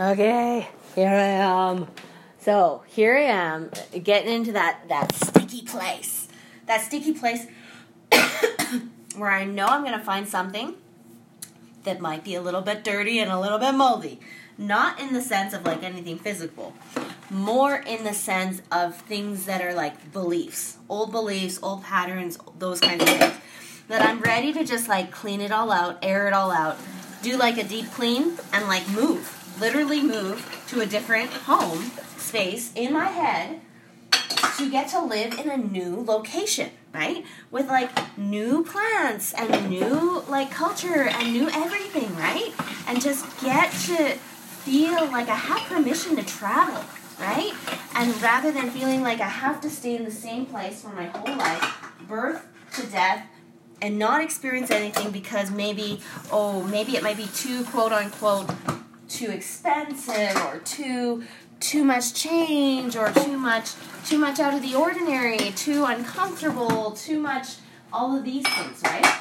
Okay, here I am. So here I am, getting into that that sticky place, that sticky place where I know I'm gonna find something that might be a little bit dirty and a little bit moldy. Not in the sense of like anything physical, more in the sense of things that are like beliefs, old beliefs, old patterns, those kinds of things. That I'm ready to just like clean it all out, air it all out, do like a deep clean, and like move literally move to a different home space in my head to get to live in a new location, right? With like new plants and new like culture and new everything, right? And just get to feel like I have permission to travel, right? And rather than feeling like I have to stay in the same place for my whole life, birth to death, and not experience anything because maybe, oh, maybe it might be too quote unquote too expensive or too too much change or too much too much out of the ordinary, too uncomfortable, too much all of these things, right?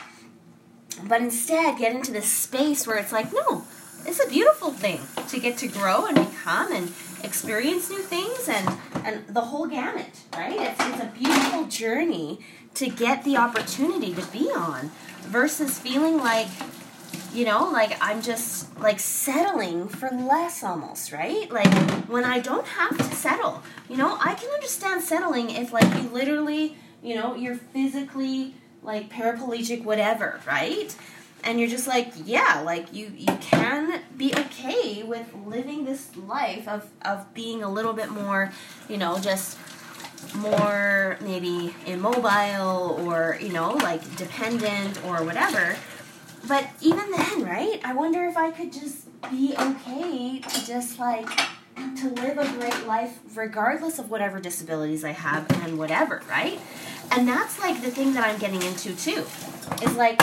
But instead get into this space where it's like, no, it's a beautiful thing to get to grow and become and experience new things and and the whole gamut, right? It's it's a beautiful journey to get the opportunity to be on versus feeling like you know like i'm just like settling for less almost right? Like when i don't have to settle you know i can understand settling if like you literally you know you're physically like paraplegic whatever right? And you're just like yeah like you you can be okay with living this life of of being a little bit more you know just more maybe immobile or you know like dependent or whatever but even then, right? I wonder if I could just be okay to just like to live a great life regardless of whatever disabilities I have and whatever, right? And that's like the thing that I'm getting into too. Is like,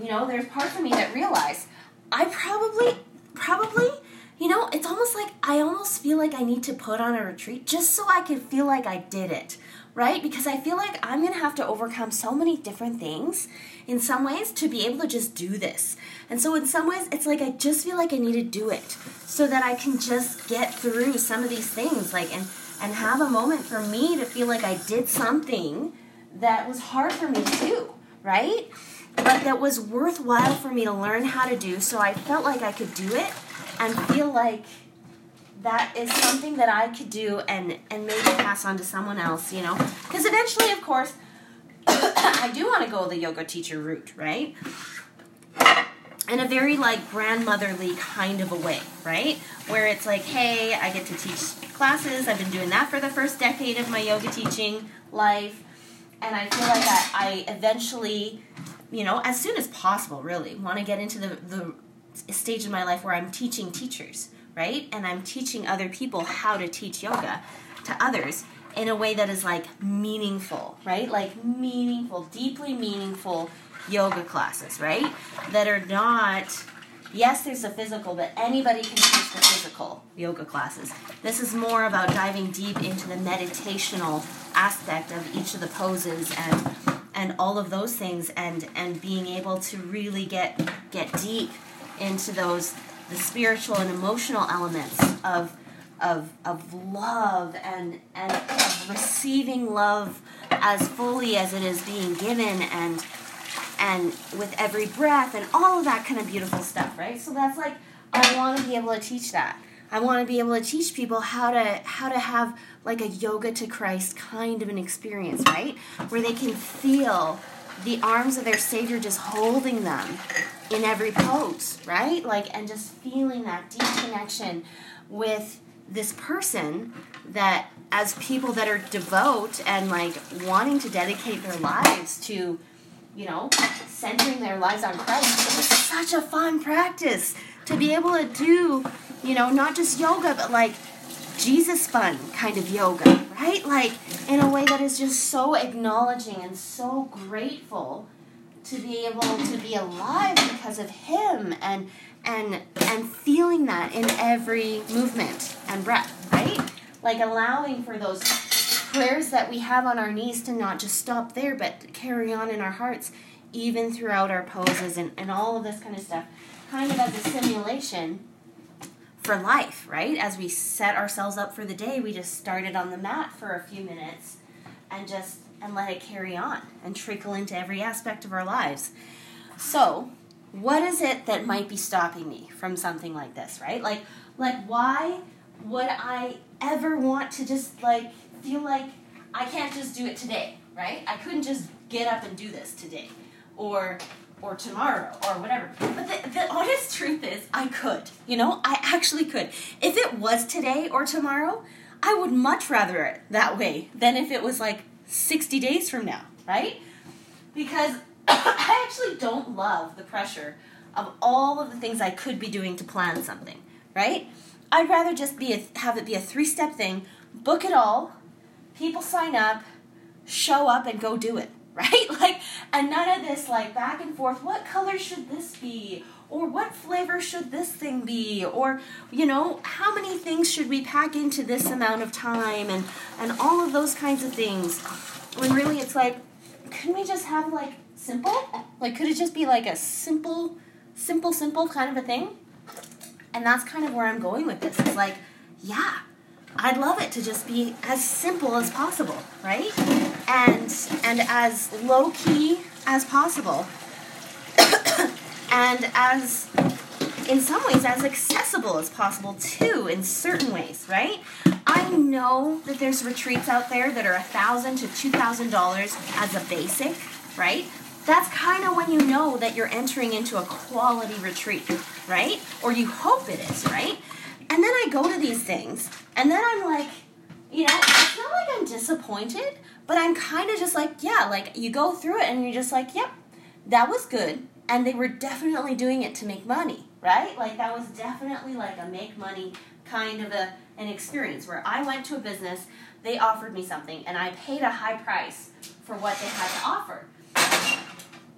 you know, there's parts of me that realize I probably probably you know, it's almost like I almost feel like I need to put on a retreat just so I can feel like I did it right? Because I feel like I'm going to have to overcome so many different things in some ways to be able to just do this. And so, in some ways, it's like I just feel like I need to do it so that I can just get through some of these things, like, and, and have a moment for me to feel like I did something that was hard for me to right? But that was worthwhile for me to learn how to do so I felt like I could do it and feel like that is something that I could do and and maybe pass on to someone else, you know? Because eventually, of course, I do want to go the yoga teacher route, right? In a very like grandmotherly kind of a way, right? Where it's like, hey, I get to teach classes. I've been doing that for the first decade of my yoga teaching life. And I feel like I, I eventually, you know, as soon as possible, really, want to get into the, the stage in my life where I'm teaching teachers right? And I'm teaching other people how to teach yoga to others in a way that is like meaningful, right? Like meaningful, deeply meaningful yoga classes, right? That are not yes, there's a physical, but anybody can teach the physical yoga classes. This is more about diving deep into the meditational aspect of each of the poses and and all of those things and and being able to really get get deep into those the spiritual and emotional elements of of of love and and of receiving love as fully as it is being given and and with every breath and all of that kind of beautiful stuff, right? So that's like I want to be able to teach that. I want to be able to teach people how to how to have like a yoga to Christ kind of an experience, right? Where they can feel the arms of their Savior just holding them in every pose, right? Like, and just feeling that deep connection with this person that, as people that are devout and like wanting to dedicate their lives to, you know, centering their lives on Christ, it's such a fun practice to be able to do, you know, not just yoga, but like Jesus fun kind of yoga, right? Like in a way that is just so acknowledging and so grateful to be able to be alive because of him and and and feeling that in every movement and breath, right? Like allowing for those prayers that we have on our knees to not just stop there but carry on in our hearts even throughout our poses and, and all of this kind of stuff kind of as a simulation for life, right? As we set ourselves up for the day, we just started on the mat for a few minutes and just and let it carry on and trickle into every aspect of our lives. So, what is it that might be stopping me from something like this, right? Like like why would I ever want to just like feel like I can't just do it today, right? I couldn't just get up and do this today or or tomorrow or whatever. But the, the honest truth is I could. You know, I actually could. If it was today or tomorrow, I would much rather it that way than if it was like 60 days from now, right? Because I actually don't love the pressure of all of the things I could be doing to plan something, right? I'd rather just be a, have it be a three step thing, book it all, people sign up, show up, and go do it, right? Like, and none of this like back and forth. What color should this be? Or what flavor should this thing be? Or, you know, how many things should we pack into this amount of time? And, and all of those kinds of things. When really it's like, couldn't we just have like simple? Like, could it just be like a simple, simple, simple kind of a thing? And that's kind of where I'm going with this. It's like, yeah, I'd love it to just be as simple as possible, right? And and as low key as possible. and as in some ways as accessible as possible too in certain ways right i know that there's retreats out there that are a thousand to two thousand dollars as a basic right that's kind of when you know that you're entering into a quality retreat, right? Or you hope it is, right? And then I go to these things, and then I'm like, you know, it's not like I'm disappointed, but I'm kind of just like, yeah, like you go through it and you're just like, yep, that was good. And they were definitely doing it to make money, right? Like that was definitely like a make money kind of a, an experience where I went to a business, they offered me something, and I paid a high price for what they had to offer.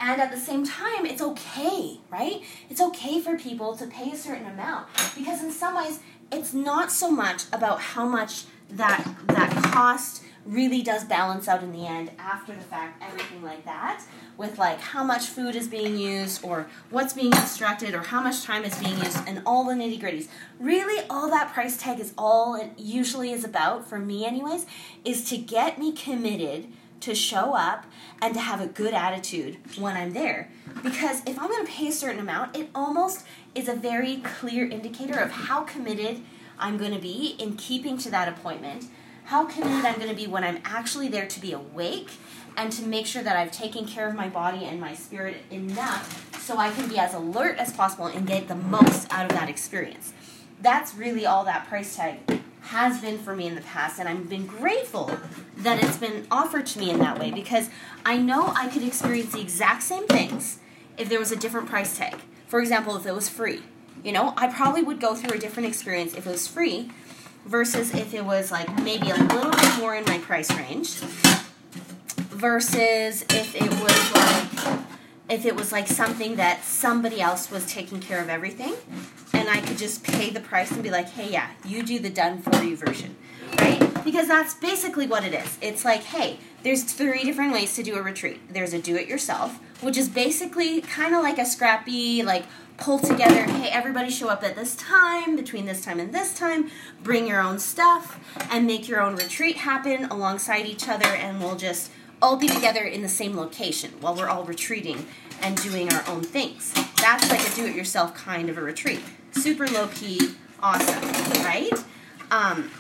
And at the same time, it's okay, right? It's okay for people to pay a certain amount because in some ways, it's not so much about how much that that cost really does balance out in the end after the fact, everything like that, with like how much food is being used or what's being extracted or how much time is being used and all the nitty gritties. Really, all that price tag is all it usually is about, for me, anyways, is to get me committed to show up and to have a good attitude when I'm there. Because if I'm going to pay a certain amount, it almost is a very clear indicator of how committed I'm going to be in keeping to that appointment, how committed I'm going to be when I'm actually there to be awake and to make sure that I've taken care of my body and my spirit enough so I can be as alert as possible and get the most out of that experience. That's really all that price tag has been for me in the past, and I've been grateful that it's been offered to me in that way because I know I could experience the exact same things if there was a different price tag. For example, if it was free. You know, I probably would go through a different experience if it was free versus if it was like maybe a little bit more in my price range versus if it was like if it was like something that somebody else was taking care of everything and I could just pay the price and be like, hey, yeah, you do the done for you version, right? Because that's basically what it is. It's like, hey, there's three different ways to do a retreat. There's a do it yourself, which is basically kind of like a scrappy, like pull together, hey, everybody show up at this time, between this time and this time, bring your own stuff, and make your own retreat happen alongside each other, and we'll just all be together in the same location while we're all retreating and doing our own things. That's like a do it yourself kind of a retreat. Super low key, awesome, right? Um,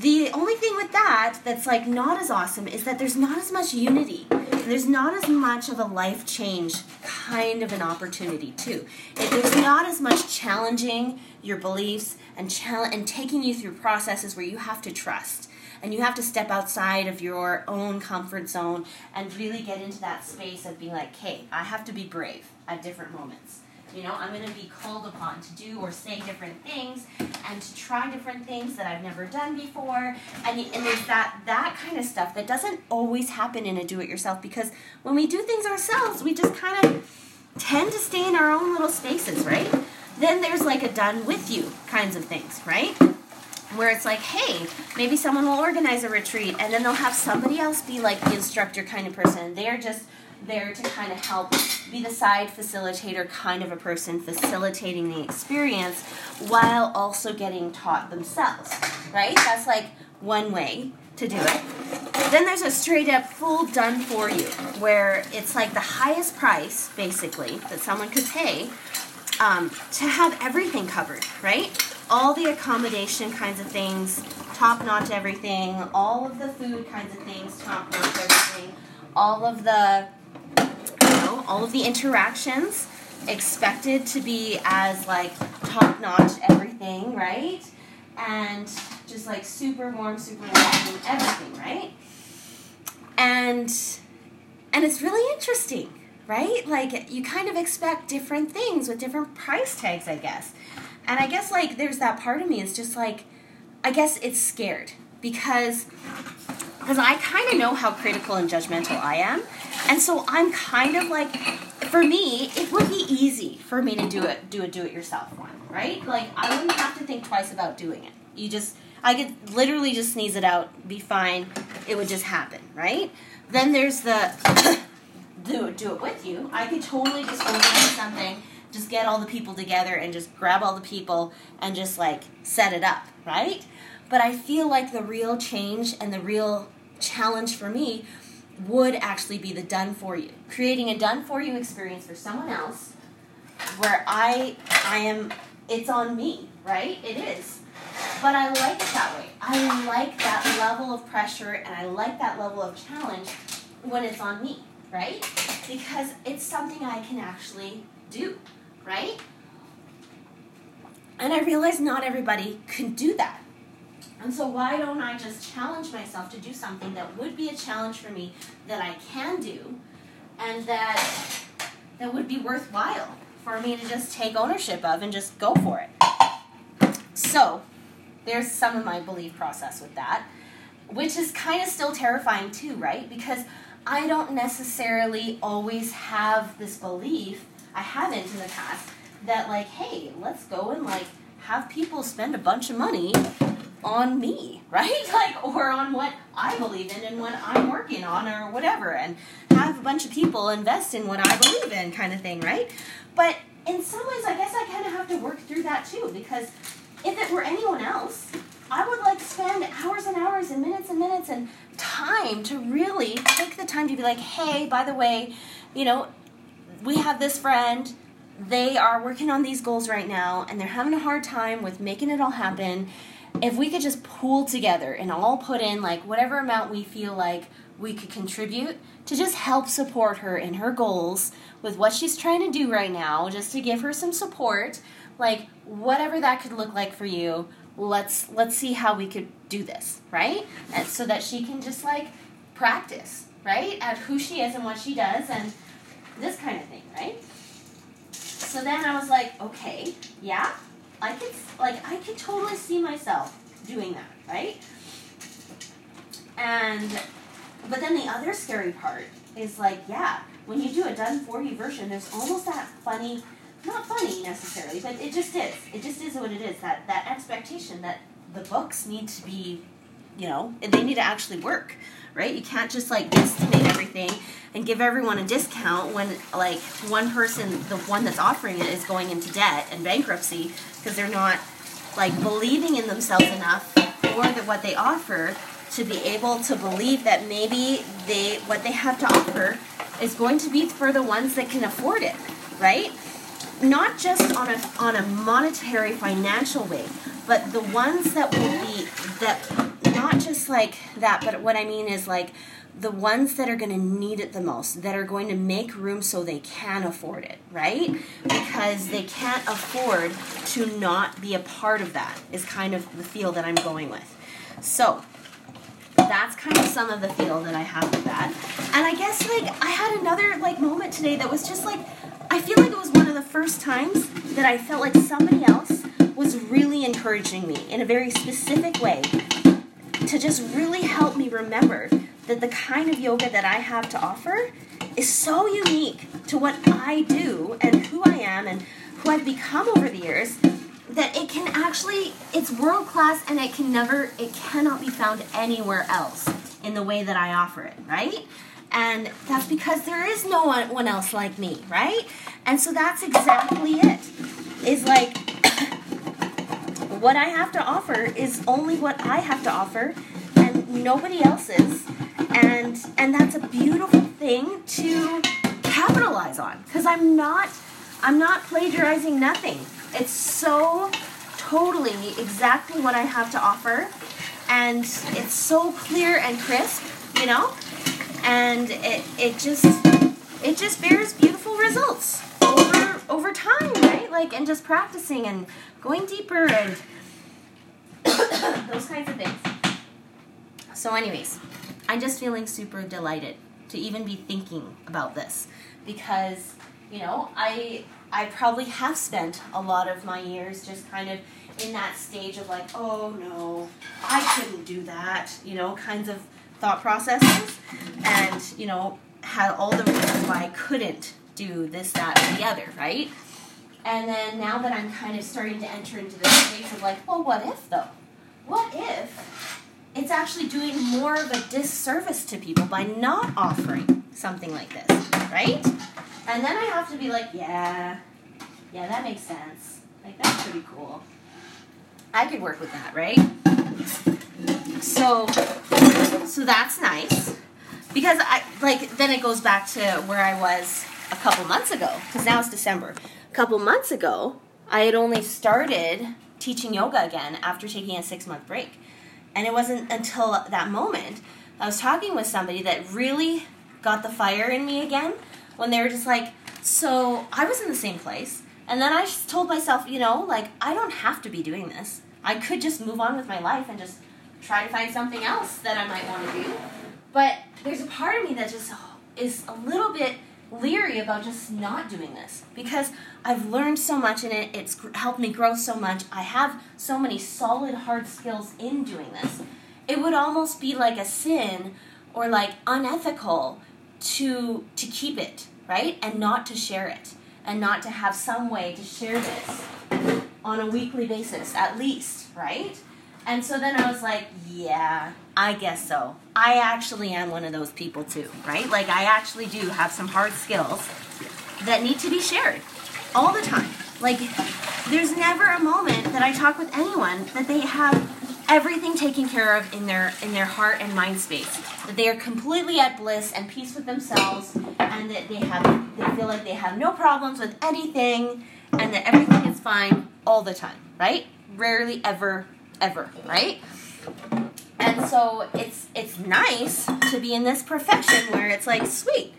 the only thing with that that's like not as awesome is that there's not as much unity. There's not as much of a life change kind of an opportunity too. It, there's not as much challenging your beliefs and and taking you through processes where you have to trust and you have to step outside of your own comfort zone and really get into that space of being like, hey, I have to be brave at different moments. You know, I'm going to be called upon to do or say different things and to try different things that I've never done before. And, and there's that, that kind of stuff that doesn't always happen in a do it yourself because when we do things ourselves, we just kind of tend to stay in our own little spaces, right? Then there's like a done with you kinds of things, right? Where it's like, hey, maybe someone will organize a retreat and then they'll have somebody else be like the instructor kind of person. They're just there to kind of help be the side facilitator kind of a person facilitating the experience while also getting taught themselves, right? That's like one way to do it. Then there's a straight up full done for you where it's like the highest price, basically, that someone could pay um, to have everything covered, right? All the accommodation kinds of things, top notch everything, all of the food kinds of things, top notch everything, all of the, you know, all of the interactions expected to be as like top notch everything, right? And just like super warm, super warm, everything, right? And and it's really interesting, right? Like you kind of expect different things with different price tags, I guess. And I guess like there's that part of me is just like I guess it's scared because because I kind of know how critical and judgmental I am. And so I'm kind of like for me, it would be easy for me to do it do a do it yourself one, right? Like I wouldn't have to think twice about doing it. You just I could literally just sneeze it out, be fine. It would just happen, right? Then there's the do it, do it with you. I could totally just organize something, just get all the people together and just grab all the people and just like set it up, right? But I feel like the real change and the real challenge for me would actually be the done for you. Creating a done for you experience for someone else where I I am it's on me, right? It is. But I like it that way. I like that level of pressure and I like that level of challenge when it's on me, right? Because it's something I can actually do, right? And I realize not everybody can do that. And so, why don't I just challenge myself to do something that would be a challenge for me that I can do and that, that would be worthwhile for me to just take ownership of and just go for it? So, there's some of my belief process with that, which is kind of still terrifying too, right? Because I don't necessarily always have this belief, I haven't in the past, that like, hey, let's go and like have people spend a bunch of money on me, right? Like, or on what I believe in and what I'm working on or whatever, and have a bunch of people invest in what I believe in, kind of thing, right? But in some ways, I guess I kind of have to work through that too, because if it were anyone else, I would like spend hours and hours and minutes and minutes and time to really take the time to be like, hey, by the way, you know, we have this friend. They are working on these goals right now and they're having a hard time with making it all happen. If we could just pool together and all put in like whatever amount we feel like we could contribute to just help support her in her goals with what she's trying to do right now, just to give her some support like whatever that could look like for you let's let's see how we could do this right and so that she can just like practice right at who she is and what she does and this kind of thing right so then i was like okay yeah i could like i could totally see myself doing that right and but then the other scary part is like yeah when you do a done for you version there's almost that funny not funny necessarily, but it just is. It just is what it is. That that expectation that the books need to be, you know, they need to actually work, right? You can't just like estimate everything and give everyone a discount when like one person, the one that's offering it, is going into debt and bankruptcy because they're not like believing in themselves enough or that what they offer to be able to believe that maybe they what they have to offer is going to be for the ones that can afford it, right? not just on a on a monetary financial way, but the ones that will be that not just like that, but what I mean is like the ones that are going to need it the most, that are going to make room so they can afford it, right? Because they can't afford to not be a part of that, is kind of the feel that I'm going with. So, that's kind of some of the feel that I have with that. And I guess like I had another like moment today that was just like I feel like it was one of the first times that I felt like somebody else was really encouraging me in a very specific way to just really help me remember that the kind of yoga that I have to offer is so unique to what I do and who I am and who I've become over the years that it can actually it's world class and it can never it cannot be found anywhere else in the way that I offer it, right? And that's because there is no one else like me, right? And so that's exactly it. Is like what I have to offer is only what I have to offer and nobody else's. And and that's a beautiful thing to capitalize on because I'm not I'm not plagiarizing nothing. It's so totally exactly what I have to offer and it's so clear and crisp, you know? And it it just it just bears beautiful results over time, right? Like and just practicing and going deeper and those kinds of things. So anyways, I'm just feeling super delighted to even be thinking about this because, you know, I I probably have spent a lot of my years just kind of in that stage of like, oh no, I couldn't do that, you know, kinds of thought processes, and you know, had all the reasons why I couldn't do this, that, and the other, right? And then now that I'm kind of starting to enter into this space of like, well, what if though? What if it's actually doing more of a disservice to people by not offering something like this, right? And then I have to be like, yeah, yeah, that makes sense. Like, that's pretty cool. I could work with that, right? So, so that's nice because I like then it goes back to where I was a couple months ago because now it's December. A couple months ago, I had only started teaching yoga again after taking a six month break, and it wasn't until that moment I was talking with somebody that really got the fire in me again when they were just like, so I was in the same place. And then I told myself, you know, like, I don't have to be doing this. I could just move on with my life and just try to find something else that I might want to do. But there's a part of me that just is a little bit leery about just not doing this because I've learned so much in it. It's helped me grow so much. I have so many solid, hard skills in doing this. It would almost be like a sin or like unethical to to keep it, right? And not to share it and not to have some way to share this on a weekly basis at least, right? And so then I was like, yeah, I guess so. I actually am one of those people too, right? Like I actually do have some hard skills that need to be shared all the time. Like there's never a moment that I talk with anyone that they have everything taken care of in their in their heart and mind space. That they are completely at bliss and peace with themselves and that they have they feel like they have no problems with anything and that everything is fine all the time, right? Rarely ever ever, right? And so it's it's nice to be in this profession where it's like sweet.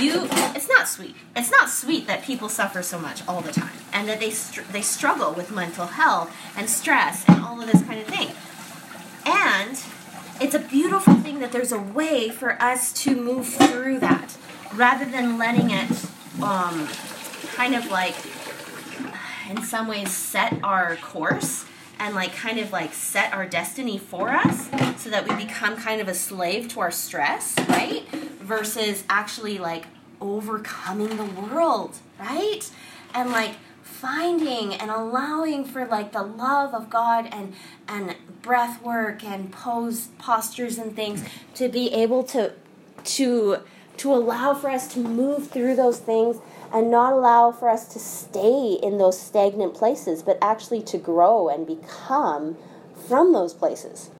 You it's not sweet. It's not sweet that people suffer so much all the time and that they str- they struggle with mental health and stress and all of this kind of thing. And it's a beautiful thing that there's a way for us to move through that rather than letting it um, kind of like in some ways set our course and like kind of like set our destiny for us so that we become kind of a slave to our stress, right? Versus actually like overcoming the world, right? And like finding and allowing for like the love of God and and breath work and pose postures and things to be able to to to allow for us to move through those things and not allow for us to stay in those stagnant places, but actually to grow and become from those places.